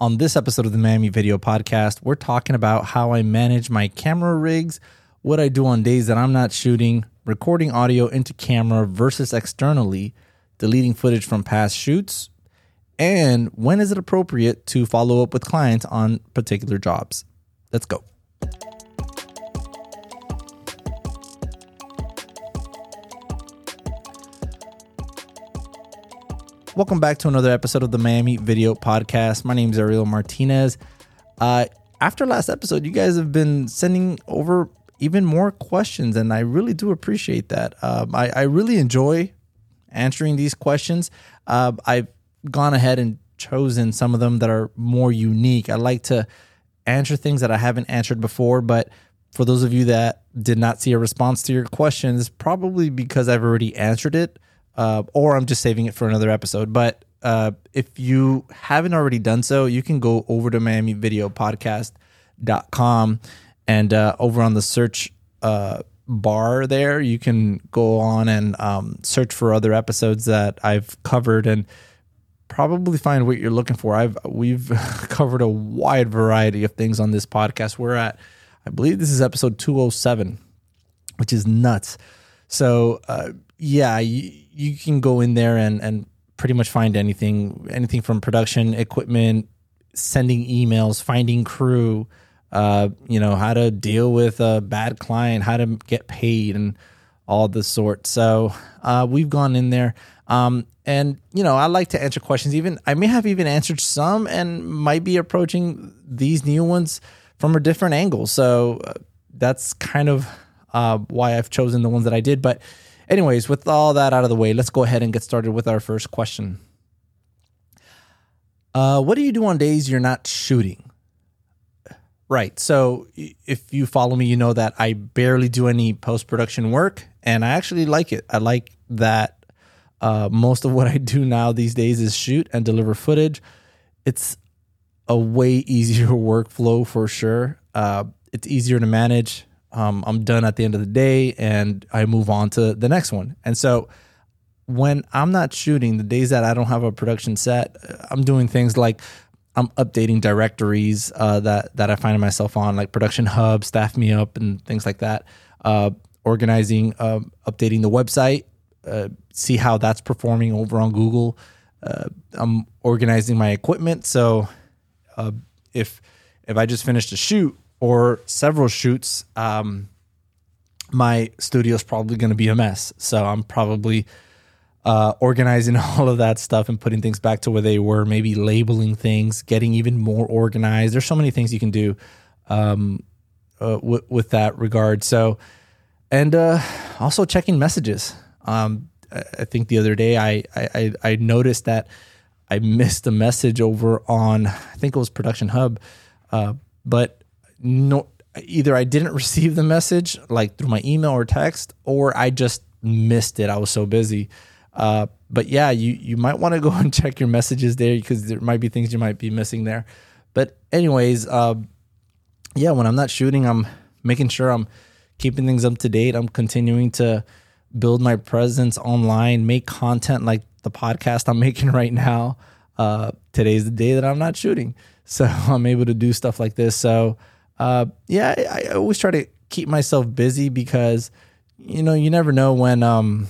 On this episode of the Miami Video Podcast, we're talking about how I manage my camera rigs, what I do on days that I'm not shooting, recording audio into camera versus externally, deleting footage from past shoots, and when is it appropriate to follow up with clients on particular jobs. Let's go. Welcome back to another episode of the Miami Video Podcast. My name is Ariel Martinez. Uh, after last episode, you guys have been sending over even more questions, and I really do appreciate that. Um, I, I, really enjoy answering these questions. Uh, I've gone ahead and chosen some of them that are more unique. I like to answer things that I haven't answered before, but for those of you that did not see a response to your questions, probably because I've already answered it uh, or I'm just saving it for another episode. But uh, if you haven't already done so, you can go over to MiamiVideoPodcast.com and uh, over on the search uh, bar there, you can go on and um, search for other episodes that I've covered and probably find what you're looking for. I've we've covered a wide variety of things on this podcast. We're at, I believe this is episode 207, which is nuts. So uh, yeah, you can go in there and and pretty much find anything, anything from production equipment, sending emails, finding crew, uh, you know, how to deal with a bad client, how to get paid, and all the sort. So uh, we've gone in there. Um, and you know, I like to answer questions. Even I may have even answered some, and might be approaching these new ones from a different angle. So uh, that's kind of uh, why I've chosen the ones that I did. But Anyways, with all that out of the way, let's go ahead and get started with our first question. Uh, what do you do on days you're not shooting? Right. So if you follow me, you know that I barely do any post production work, and I actually like it. I like that uh, most of what I do now these days is shoot and deliver footage. It's a way easier workflow for sure. Uh, it's easier to manage um, I'm done at the end of the day and I move on to the next one. And so when I'm not shooting, the days that I don't have a production set, I'm doing things like I'm updating directories uh, that that I find myself on, like Production Hub, Staff Me Up, and things like that. Uh, organizing, uh, updating the website, uh, see how that's performing over on Google. Uh, I'm organizing my equipment, so uh, if if I just finished a shoot or several shoots, um, my studio is probably going to be a mess. So I'm probably uh, organizing all of that stuff and putting things back to where they were, maybe labeling things, getting even more organized. There's so many things you can do um, uh, w- with that regard. So, and uh, also checking messages. Um, I think the other day I, I, I noticed that I missed a message over on I think it was Production Hub, uh, but no either I didn't receive the message like through my email or text, or I just missed it. I was so busy. Uh, but yeah, you you might want to go and check your messages there because there might be things you might be missing there. But anyways, uh, yeah, when I'm not shooting, I'm making sure I'm keeping things up to date. I'm continuing to build my presence online, make content like the podcast I'm making right now. Uh, today's the day that I'm not shooting, so I'm able to do stuff like this. So uh, yeah, I, I, always try to keep myself busy because you know you never know when um,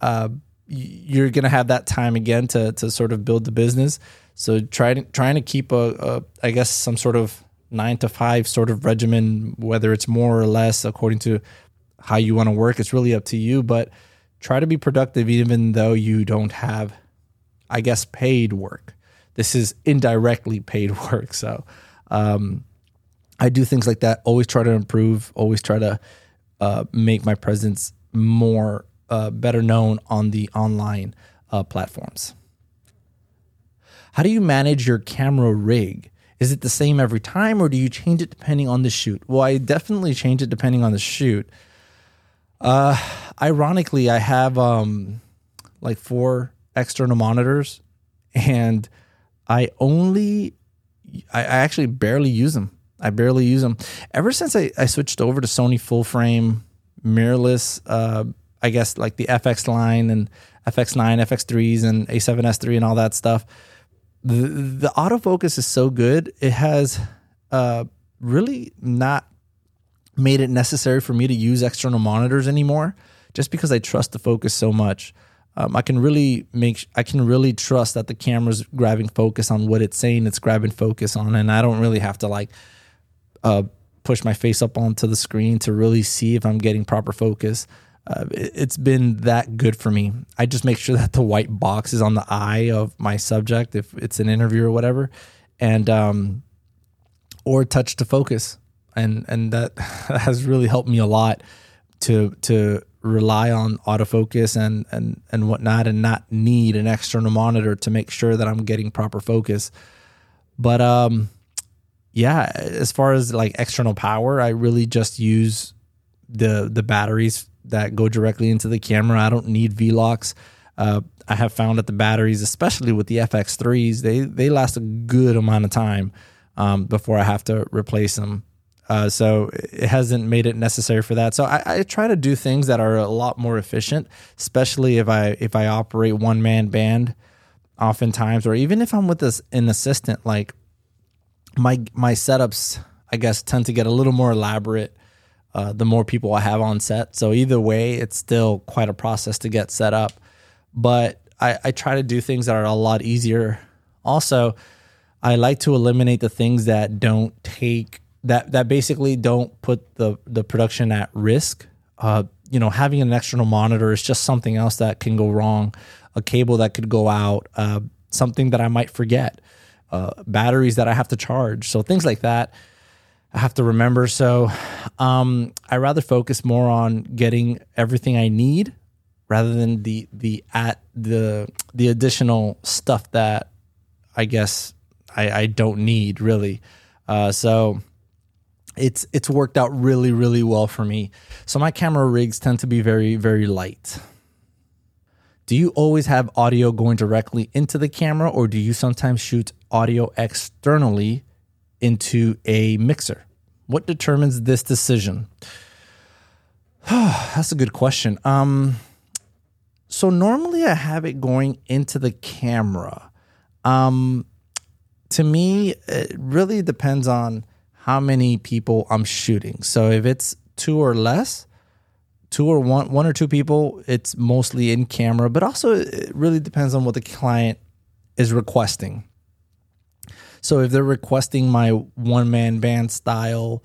uh, you're gonna have that time again to to sort of build the business. So trying trying to keep a, a I guess some sort of nine to five sort of regimen, whether it's more or less according to how you want to work. It's really up to you, but try to be productive even though you don't have, I guess, paid work. This is indirectly paid work. So, um, I do things like that. Always try to improve. Always try to uh, make my presence more uh, better known on the online uh, platforms. How do you manage your camera rig? Is it the same every time, or do you change it depending on the shoot? Well, I definitely change it depending on the shoot. Uh, ironically, I have um, like four external monitors, and I only, I, I actually barely use them. I barely use them. Ever since I, I switched over to Sony full frame mirrorless, uh, I guess like the FX line and FX9, FX3s, and A7S3 and all that stuff. the the autofocus is so good. It has uh, really not made it necessary for me to use external monitors anymore, just because I trust the focus so much. Um, I can really make I can really trust that the camera's grabbing focus on what it's saying it's grabbing focus on, and I don't really have to like uh, push my face up onto the screen to really see if I'm getting proper focus. Uh, it, it's been that good for me. I just make sure that the white box is on the eye of my subject if it's an interview or whatever, and um, or touch to focus, and and that has really helped me a lot to to rely on autofocus and and and whatnot, and not need an external monitor to make sure that I'm getting proper focus. But um, yeah, as far as like external power, I really just use the the batteries that go directly into the camera. I don't need V-locks. Uh, I have found that the batteries, especially with the FX3s, they they last a good amount of time um, before I have to replace them. Uh, so it hasn't made it necessary for that. So I, I, try to do things that are a lot more efficient, especially if I if I operate one man band, oftentimes, or even if I'm with this, an assistant. Like my my setups, I guess, tend to get a little more elaborate. Uh, the more people I have on set. So either way, it's still quite a process to get set up. But I, I try to do things that are a lot easier. Also, I like to eliminate the things that don't take that that basically don't put the the production at risk. Uh, you know, having an external monitor is just something else that can go wrong. A cable that could go out, uh, something that I might forget, uh, batteries that I have to charge, so things like that. I have to remember. So um, I rather focus more on getting everything I need rather than the the at the the additional stuff that I guess I, I don't need really. Uh, so it's it's worked out really really well for me. So my camera rigs tend to be very very light. Do you always have audio going directly into the camera or do you sometimes shoot audio externally into a mixer? What determines this decision? That's a good question. Um so normally I have it going into the camera. Um to me it really depends on how many people I'm shooting. So if it's two or less, two or one one or two people, it's mostly in camera, but also it really depends on what the client is requesting. So if they're requesting my one man band style,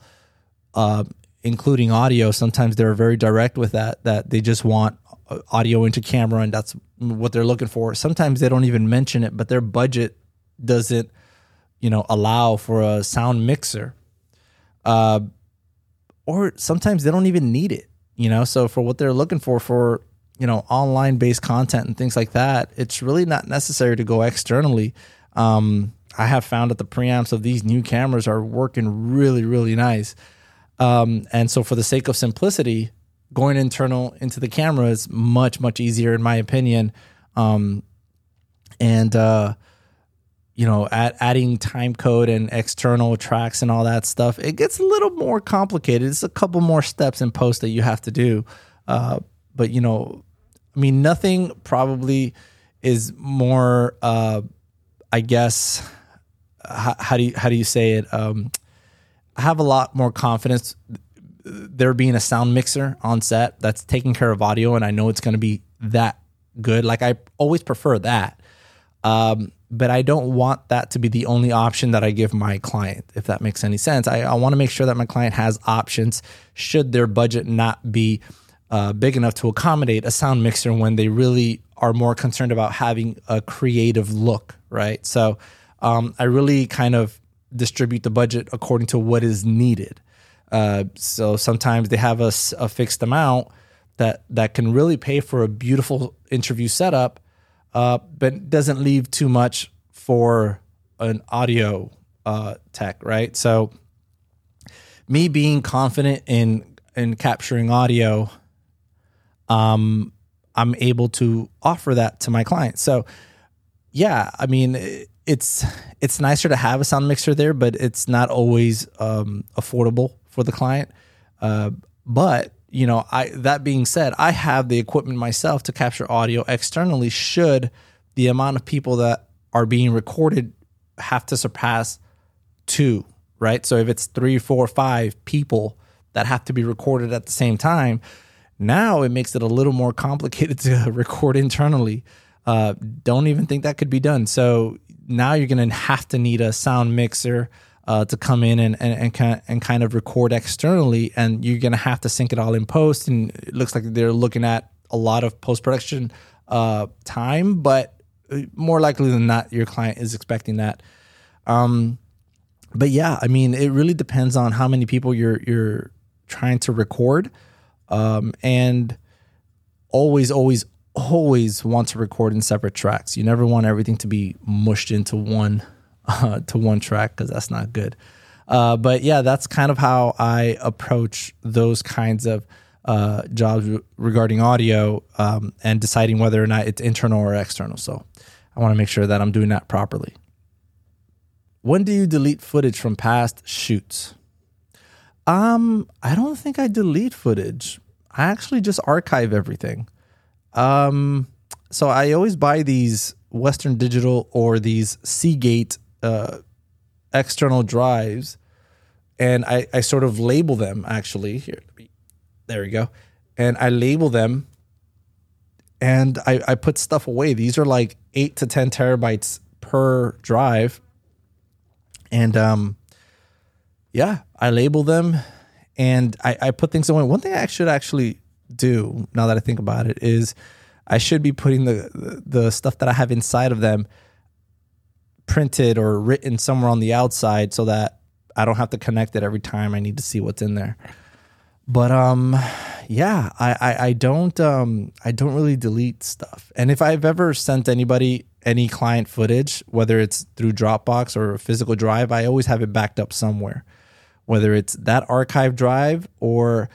uh, including audio, sometimes they're very direct with that. That they just want uh, audio into camera, and that's what they're looking for. Sometimes they don't even mention it, but their budget doesn't, you know, allow for a sound mixer uh, or sometimes they don't even need it. You know, so for what they're looking for for you know online based content and things like that, it's really not necessary to go externally. Um, I have found that the preamps of these new cameras are working really, really nice. Um, and so, for the sake of simplicity, going internal into the camera is much, much easier, in my opinion. Um, and uh, you know, add, adding time code and external tracks and all that stuff, it gets a little more complicated. It's a couple more steps in post that you have to do. Uh, but you know, I mean, nothing probably is more, uh, I guess, how, how, do you how do you say it? Um, I have a lot more confidence there being a sound mixer on set that's taking care of audio, and I know it's going to be that good. Like I always prefer that. Um, but I don't want that to be the only option that I give my client, if that makes any sense. I, I want to make sure that my client has options should their budget not be uh, big enough to accommodate a sound mixer when they really are more concerned about having a creative look, right? So um, I really kind of distribute the budget according to what is needed. Uh, so sometimes they have a, a fixed amount that that can really pay for a beautiful interview setup uh, but doesn't leave too much for an audio uh, tech, right? So, me being confident in in capturing audio, um, I'm able to offer that to my clients. So, yeah, I mean, it's it's nicer to have a sound mixer there, but it's not always um, affordable for the client. Uh, but you know, I that being said, I have the equipment myself to capture audio externally should the amount of people that are being recorded have to surpass two, right? So if it's three, four, five people that have to be recorded at the same time, now it makes it a little more complicated to record internally. Uh, don't even think that could be done. So now you're going to have to need a sound mixer uh, to come in and, and, and, and kind of record externally. And you're to have to sync it all in post. And it looks like they're looking at a lot of post production uh, time, but more likely than not, your client is expecting that. Um, but yeah, I mean, it really depends on how many people you're you're trying to record, um, and always, always, always want to record in separate tracks. You never want everything to be mushed into one uh, to one track because that's not good. Uh, but yeah, that's kind of how I approach those kinds of uh, jobs regarding audio um, and deciding whether or not it's internal or external. So I want to make sure that I'm doing that properly. When do you delete footage from past shoots? Um, I don't think I delete footage. I actually just archive everything. Um, so I always buy these Western Digital or these Seagate uh, external drives, and I, I sort of label them actually. Here, there we go. And I label them and I, I put stuff away. These are like eight to 10 terabytes per drive. And um, yeah, I label them and I, I put things away. One thing I should actually do now that I think about it is I should be putting the, the stuff that I have inside of them printed or written somewhere on the outside so that I don't have to connect it every time I need to see what's in there. But um, yeah, I, I, I don't um I don't really delete stuff. And if I've ever sent anybody any client footage, whether it's through Dropbox or a physical drive, I always have it backed up somewhere. Whether it's that archive drive or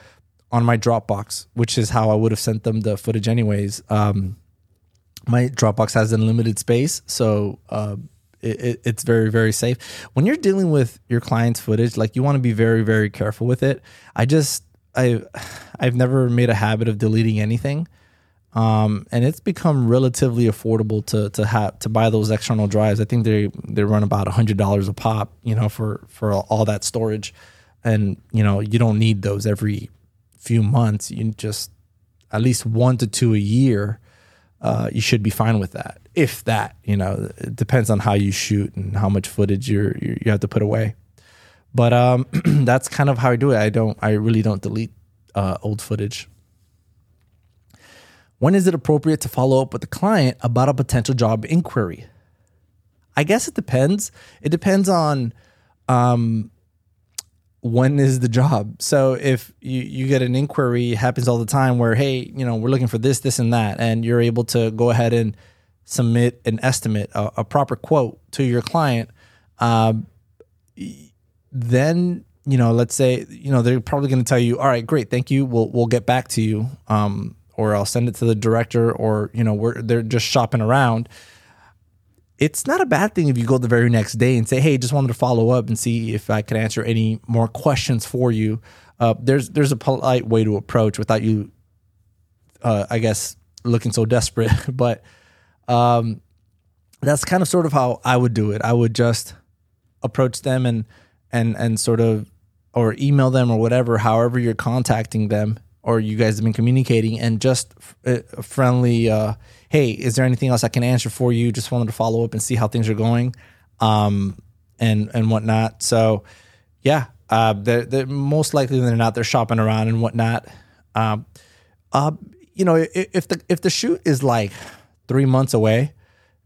on my Dropbox, which is how I would have sent them the footage anyways. Um, my Dropbox has unlimited space, so uh, it, it's very very safe. When you're dealing with your client's footage, like you want to be very very careful with it. I just I I've never made a habit of deleting anything. Um, and it's become relatively affordable to to have to buy those external drives. I think they they run about hundred dollars a pop, you know, for for all that storage, and you know you don't need those every few months. You just at least one to two a year. Uh, you should be fine with that. If that, you know, it depends on how you shoot and how much footage you you have to put away. But um, that's kind of how I do it. I don't. I really don't delete uh, old footage. When is it appropriate to follow up with the client about a potential job inquiry? I guess it depends. It depends on um, when is the job. So if you, you get an inquiry, happens all the time where, hey, you know, we're looking for this, this, and that, and you're able to go ahead and submit an estimate, a, a proper quote to your client. Uh, then you know, let's say you know they're probably going to tell you, all right, great, thank you, we'll we'll get back to you, um, or I'll send it to the director, or you know, we're they're just shopping around. It's not a bad thing if you go the very next day and say, hey, just wanted to follow up and see if I could answer any more questions for you. Uh, there's there's a polite way to approach without you, uh, I guess, looking so desperate, but um, that's kind of sort of how I would do it. I would just approach them and and and sort of or email them or whatever, however you're contacting them or you guys have been communicating, and just a uh, friendly, uh, hey, is there anything else I can answer for you? Just wanted to follow up and see how things are going, um, and and whatnot. So, yeah, uh, they're, they're most likely than not they're shopping around and whatnot. Um, uh, you know, if the if the shoot is like three months away,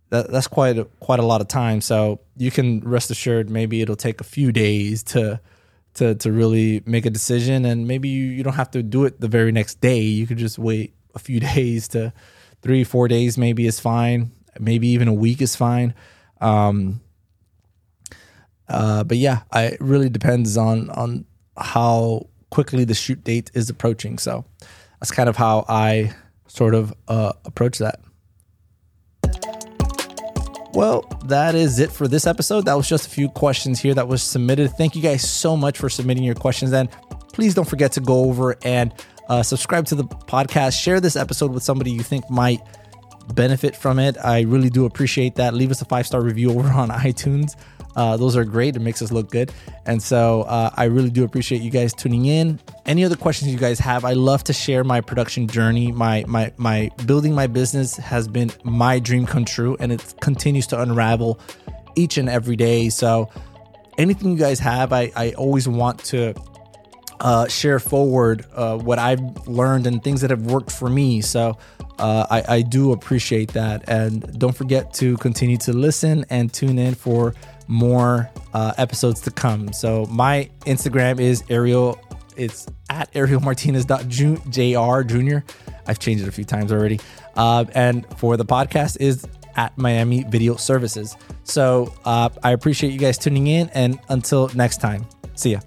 that, that's quite a, quite a lot of time. So you can rest assured, maybe it'll take a few days to to to really make a decision, and maybe you, you don't have to do it the very next day. You could just wait a few days to three four days maybe is fine. Maybe even a week is fine. Um, uh, but yeah, I, it really depends on on how quickly the shoot date is approaching. So that's kind of how I sort of uh, approach that. Well, that is it for this episode. That was just a few questions here that was submitted. Thank you guys so much for submitting your questions. And please don't forget to go over and uh, subscribe to the podcast. Share this episode with somebody you think might benefit from it. I really do appreciate that. Leave us a five star review over on iTunes. Uh, those are great. It makes us look good. And so uh, I really do appreciate you guys tuning in. Any other questions you guys have, I love to share my production journey. My my my building my business has been my dream come true, and it continues to unravel each and every day. So anything you guys have, I I always want to uh, share forward uh, what I've learned and things that have worked for me. So uh, I, I do appreciate that. And don't forget to continue to listen and tune in for more uh, episodes to come. So my Instagram is Ariel. It's at Ariel Martinez.jr Junior. I've changed it a few times already. Uh, and for the podcast is at Miami Video Services. So uh, I appreciate you guys tuning in. And until next time, see ya.